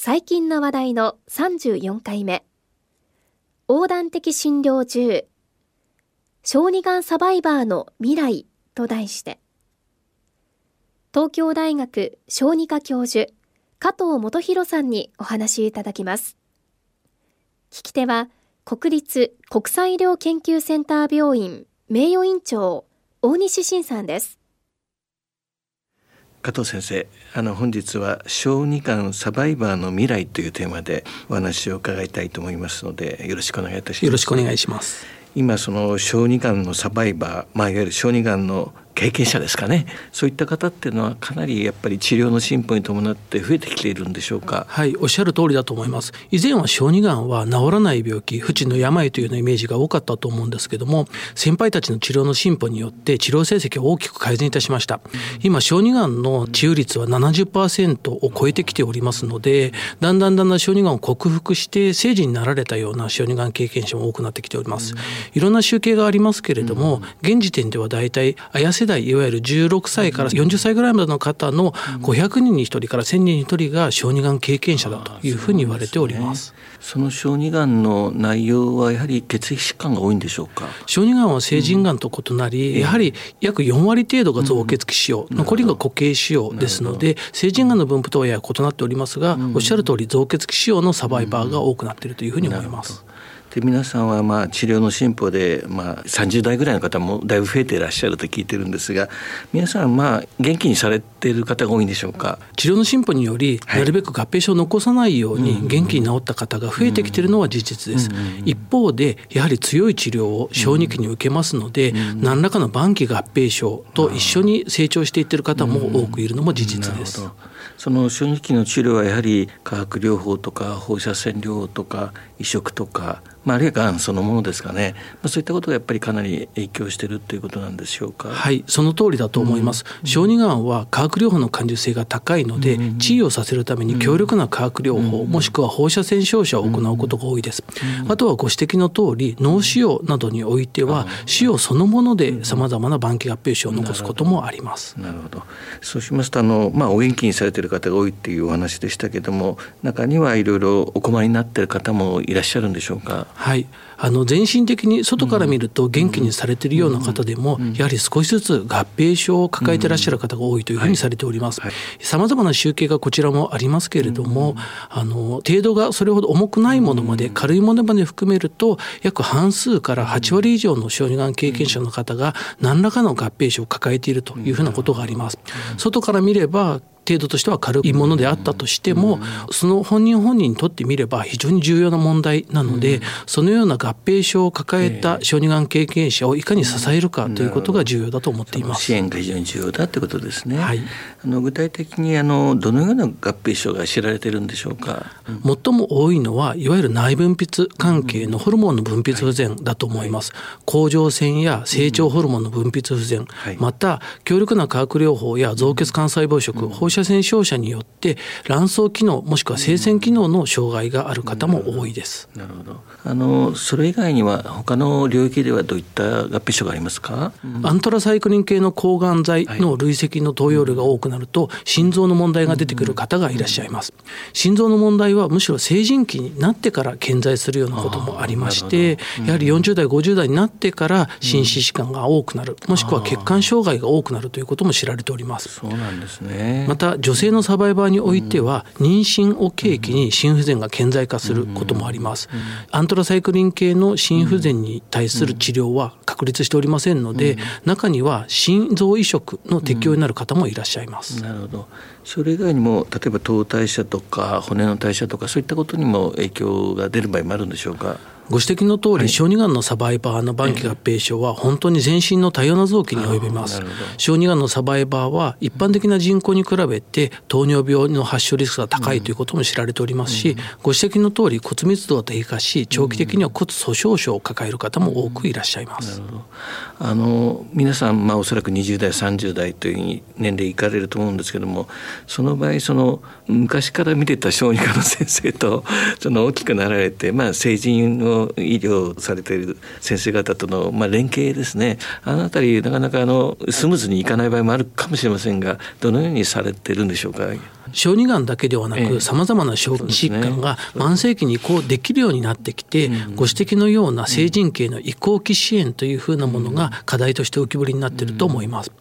最近の話題の34回目。横断的診療10小児がんサバイバーの未来と題して。東京大学小児科教授加藤元弘さんにお話いただきます。聞き手は国立国際医療研究センター病院名誉院長大西晋さんです。加藤先生あの本日は小児がんサバイバーの未来というテーマでお話を伺いたいと思いますのでよろしくお願いいたします。よろしくお願いします。今その小児がんのサバイバー、まあ、いわゆる小児がんの経験者ですかね。そういった方っていうのはかなりやっぱり治療の進歩に伴って増えてきているんでしょうか。はいおっしゃる通りだと思います。以前は小児がんは治らない病気不治の病というようなイメージが多かったと思うんですけども先輩たちの治療の進歩によって治療成績を大きく改善いたしました。今小児がんの治癒率は70%を超えてきておりますのでだんだんだんだん小児がんを克服して成人になられたような小児がん経験者も多くなってきております。いろんな集計がありますけれども現時点ではだいたい綾世代いわゆる16歳から40歳ぐらいまでの方の500人に1人から1000人に1人が小児がん経験者だというふうに言われております。その小児がんの内容はやはり血液疾患が多いんでしょうか？小児がんは成人がんと異なり、うん、やはり約4割程度が増血気腫瘍、うん、残りが固形腫瘍ですので成人がんの分布とはやや異なっておりますが、うん、おっしゃる通り増血気腫瘍のサバイバーが多くなっているというふうに思います。で皆さんはまあ治療の進歩でまあ30代ぐらいの方もだいぶ増えていらっしゃると聞いてるんですが皆さんまあ元気にされている方が多いんでしょうか？治療の進歩により、なるべく合併症を残さないように元気に治った方が増えてきているのは事実です、一方でやはり強い治療を小児期に受けますので、何らかの晩期合併症と一緒に成長していってる方も多くいるのも事実です。その小児期の治療はやはり化学療法とか放射線療法とか移植とかまあ、あるいはがんそのものですかね、まあ、そういったことがやっぱりかなり影響しているということなんでしょうか。はいその通りだと思います、うん、小児がんは化学療法の感受性が高いので、うん、治癒をさせるために強力な化学療法、うん、もしくは放射線照射を行うことが多いです、あとはご指摘の通り脳腫瘍などにおいては腫瘍そのものでさまざまな晩期合併症を残すこともあります。なるほど。そうしますとあの、まあ、お元気にされている方が多いっていうお話でしたけども中にはいろいろお困りになっている方もいらっしゃるんでしょうか？はい。あの全身的に外から見ると元気にされているような方でも、やはり少しずつ合併症を抱えていらっしゃる方が多いというふうにされております。さまざまな集計がこちらもありますけれども、あの程度がそれほど重くないものまで軽いものまで含めると約半数から8割以上の小児がん経験者の方が何らかの合併症を抱えているというふうなことがあります。外から見れば程度としては軽いものであったとしても、その本人本人にとってみれば非常に重要な問題なので、そのような合併症を抱えた小児がん経験者をいかに支えるかということが重要だと思っています。支援が非常に重要だということですね。はい、あの具体的にあのどのような合併症が知られているんでしょうか？最も多いのはいわゆる内分泌関係のホルモンの分泌不全だと思います。甲状腺や成長ホルモンの分泌不全、また強力な化学療法や造血幹細胞食、放射射線照射によって卵巣機能もしくは生鮮機能の障害がある方も多いです。なるほど。あのそれ以外には他の領域ではどういった合併症がありますか？アントラサイクリン系の抗がん剤の累積の投与量が多くなると心臓の問題が出てくる方がいらっしゃいます。心臓の問題はむしろ成人期になってから顕在するようなこともありまして、やはり40代50代になってから心疾疾患が多くなる、もしくは血管障害が多くなるということも知られております。そうなんですね。また女性のサバイバーにおいては妊娠を契機に心不全が顕在化することもあります。アントラサイクリン系の心不全に対する治療は確立しておりませんので、中には心臓移植の適用になる方もいらっしゃいます。なるほど。それ以外にも例えば糖代謝とか骨の代謝とかそういったことにも影響が出る場合もあるんでしょうか？ご指摘の通り、はい、小児がんのサバイバーの晩期合併症は本当に全身の多様な臓器に及びます。小児がんのサバイバーは一般的な人口に比べて糖尿病の発症リスクが高いということも知られておりますし、ご指摘の通り骨密度が低下し長期的には骨粗鬆症を抱える方も多くいらっしゃいます。あの皆さんまあおそらく20代30代というふうに年齢いかれると思うんですけどもその場合その昔から見てた小児科の先生とその大きくなられてまあ成人の医療されている先生方とのまあ連携ですねあの辺りなかなかあのスムーズにいかない場合もあるかもしれませんがどのようにされてるんでしょうか？小児がんだけではなくさまざまな小児疾患が慢性期に移行できるようになってきて、ご指摘のような成人系の移行期支援というふうなものが課題として浮き彫りになっていると思います。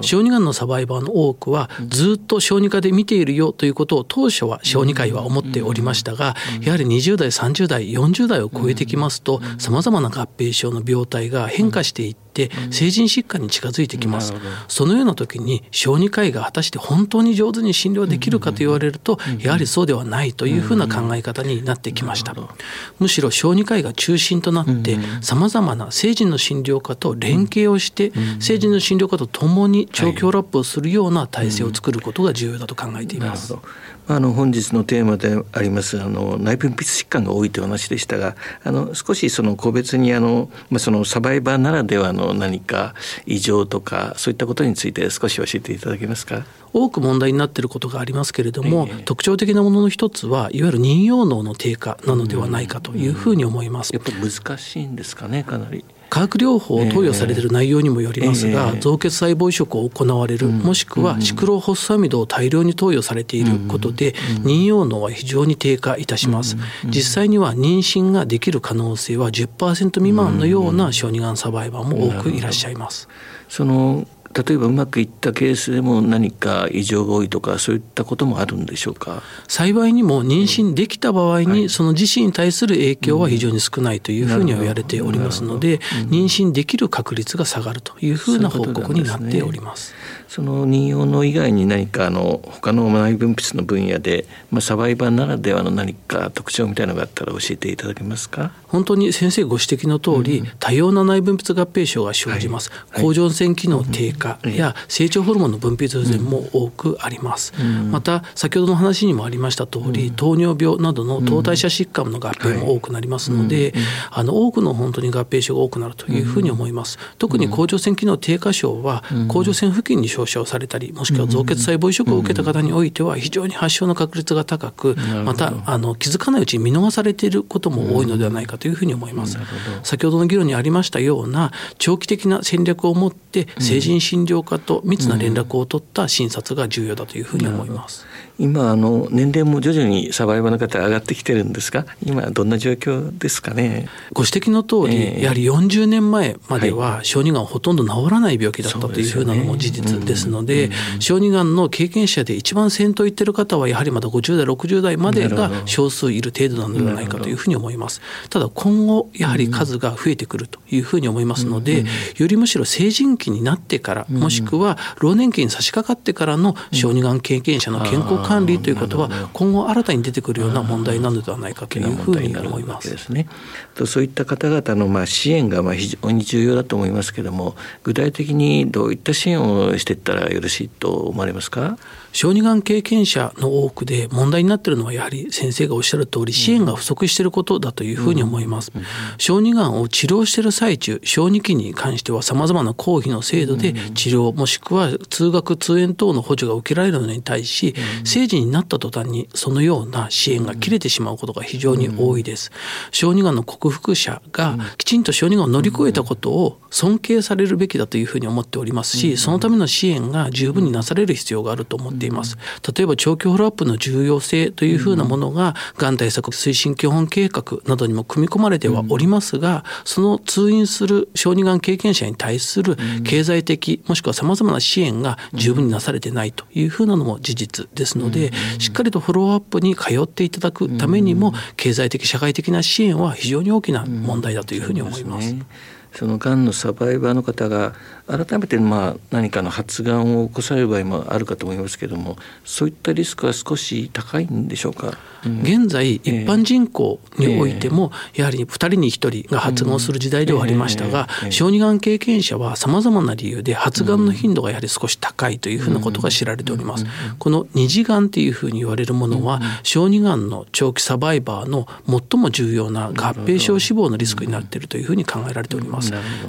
小児がんのサバイバーの多くはずっと小児科で見ているよということを当初は小児科医は思っておりましたがやはり20代30代40代を超えてきますとさまざまな合併症の病態が変化していってって成人疾患に近づいてきます。そのような時に小児科医が果たして本当に上手に診療できるかと言われるとやはりそうではないというふうな考え方になってきました。むしろ小児科医が中心となってさまざまな成人の診療科と連携をして成人の診療科とともに長期ラップをするような体制を作ることが重要だと考えています。あの本日のテーマでありますあの内分泌疾患が多いという話でしたがあの少しその個別にあの、まあ、そのサバイバーならではの何か異常とかそういったことについて少し教えていただけますか？多く問題になっていることがありますけれども、えー、特徴的なものの一つはいわゆる妊用脳の低下なのではないかというふうに思います。やっぱり難しいんですかねかなり。化学療法を投与されている内容にもよりますが、造血細胞移植を行われる、もしくはシクロホスサミドを大量に投与されていることで、妊用能は非常に低下いたします。実際には妊娠ができる可能性は10%未満のような小児がんサバイバーも多くいらっしゃいます。その例えばうまくいったケースでも何か異常が多いとかそういったこともあるんでしょうか？幸いにも妊娠できた場合にその自身に対する影響は非常に少ないというふうには言われておりますので妊娠できる確率が下がるというふうな報告になっております。その妊用の以外に何かあの他の内分泌の分野で、まあ、サバイバーならではの何か特徴みたいなのがあったら教えていただけますか？本当に先生ご指摘の通り、うん、多様な内分泌合併症が生じます、はい、甲状腺機能低下や成長ホルモンの分泌不全も多くあります、うん、また先ほどの話にもありました通り、うん、糖尿病などの糖代謝疾患の合併も多くなりますので、あの多くの本当に合併症が多くなるというふうに思います、特に甲状腺機能低下症は甲状腺付近に照射をされたりもしくは造血細胞移植を受けた方においては非常に発症の確率が高くまたあの気づかないうちに見逃されていることも多いのではないかというふうに思います。先ほどの議論にありましたような長期的な戦略を持って成人診療科と密な連絡を取った診察が重要だというふうに思います。今あの年齢も徐々にサバイバーの方上がってきてるんですが今どんな状況ですかね？ご指摘の通り、えー、やはり40年前までは小児がんほとんど治らない病気だったというふうなのも事実ですので、小児がんの経験者で一番先頭行ってる方はやはりまだ50代60代までが少数いる程度なのではないかというふうに思います。ただ今後やはり数が増えてくるというふうに思いますので、よりむしろ成人期になってからもしくは老年期に差し掛かってからの小児がん経験者の健康管理ということは今後新たに出てくるような問題なのではないかというふうに思います。ですね、そういった方々のまあ支援がまあ非常に重要だと思いますけれども具体的にどういった支援をしていったらよろしいと思われますか？小児がん経験者の多くで問題になっているのはやはり先生がおっしゃる通り支援が不足していることだというふうに思います。小児がんを治療している最中小児期に関してはさまざまな公費の制度で治療もしくは通学通園等の補助が受けられるのに対し成人になった途端にそのような支援が切れてしまうことが非常に多いです。小児がんの克服者がきちんと小児がんを乗り越えたことを尊敬されるべきだというふうに思っておりますしそのための支援が十分になされる必要があると思っています。例えば長期フォローアップの重要性というふうなものが、がん対策推進基本計画などにも組み込まれてはおりますが、その通院する小児がん経験者に対する経済的もしくはさまざまな支援が十分になされてないというふうなのも事実ですので、しっかりとフォローアップに通っていただくためにも経済的社会的な支援は非常に大きな問題だというふうに思います。そのがんのサバイバーの方が改めてまあ何かの発がんを起こされる場合もあるかと思いますけどもそういったリスクは少し高いんでしょうか、うん、現在一般人口においても、やはり2人に1人が発がんをする時代ではありましたが、小児がん経験者はさまざまな理由で発がんの頻度がやはり少し高いというふうなことが知られております。この二次がんっていうふうに言われるものは小児がんの長期サバイバーの最も重要な合併症死亡のリスクになっているというふうに考えられております。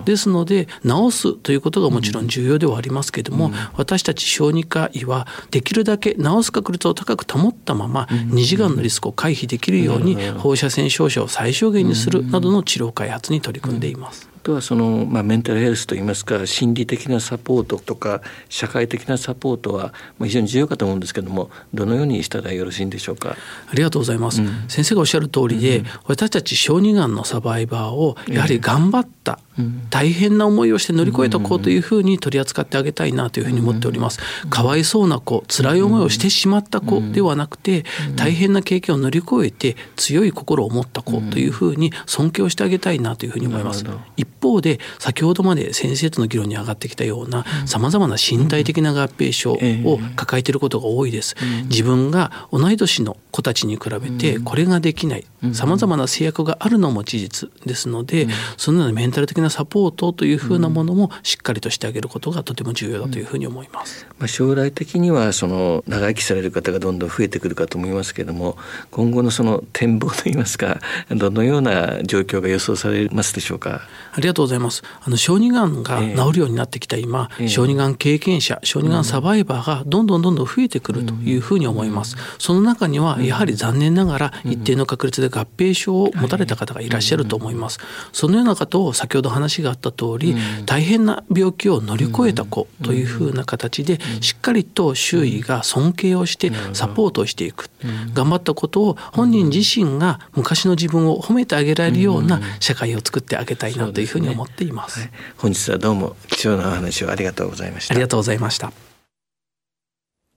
ですので治すということがもちろん重要ではありますけれども、私たち小児科医はできるだけ治す確率を高く保ったまま二次がんのリスクを回避できるように放射線照射を最小限にするなどの治療開発に取り組んでいます。とはその、まあ、メンタルヘルスといいますか心理的なサポートとか社会的なサポートは非常に重要かと思うんですけどもどのようにしたらよろしいんでしょうか？ありがとうございます、うん、先生がおっしゃる通りで、うん、私たち小児がんのサバイバーをやはり頑張った、えー、大変な思いをして乗り越えた子というふうに取り扱ってあげたいなというふうに思っております、うん、かわいそうな子辛い思いをしてしまった子ではなくて、大変な経験を乗り越えて強い心を持った子というふうに尊敬をしてあげたいなというふうに思います、一方で先ほどまで先生との議論に上がってきたようなさまざまな身体的な合併症を抱えていることが多いです。自分が同い年の子たちに比べてこれができない。さまざまな制約があるのも事実ですのでそのようなメンタル的なサポートというふうなものもしっかりとしてあげることがとても重要だというふうに思います。まあ、将来的にはその長生きされる方がどんどん増えてくるかと思いますけれども今後のその展望といいますかどのような状況が予想されますでしょうか？ありがとうございます。あの小児がんが治るようになってきた今、えー、小児がん経験者小児がんサバイバーがどんどんどんどん増えてくるというふうに思います。その中にはやはり残念ながら一定の確率で合併症を持たれた方がいらっしゃると思います。そのような方を先ほど話があった通り、大変な病気を乗り越えた子というふうな形でしっかりと周囲が尊敬をしてサポートをしていく、頑張ったことを本人自身が昔の自分を褒めてあげられるような社会を作ってあげたいなというふうに思っています。すねはい、本日はどうも貴重なお話をありがとうございました。ありがとうございました。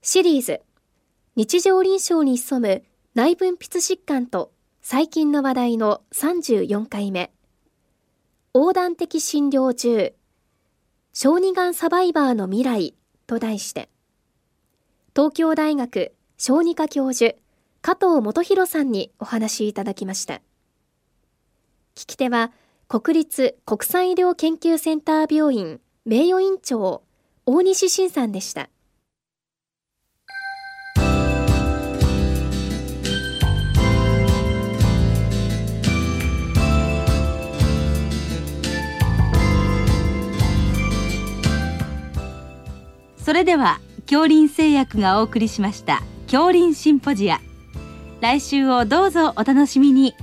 シリーズ。日常臨床に潜む内分泌疾患と最近の話題の34回目。横断的診療中。小児がんサバイバーの未来と題して。東京大学小児科教授加藤元博さんにお話いただきました。聞き手は国立国際医療研究センター病院名誉院長大西晋さんでした。それでは恐林製薬がお送りしました恐林シンポジア。来週をどうぞお楽しみに。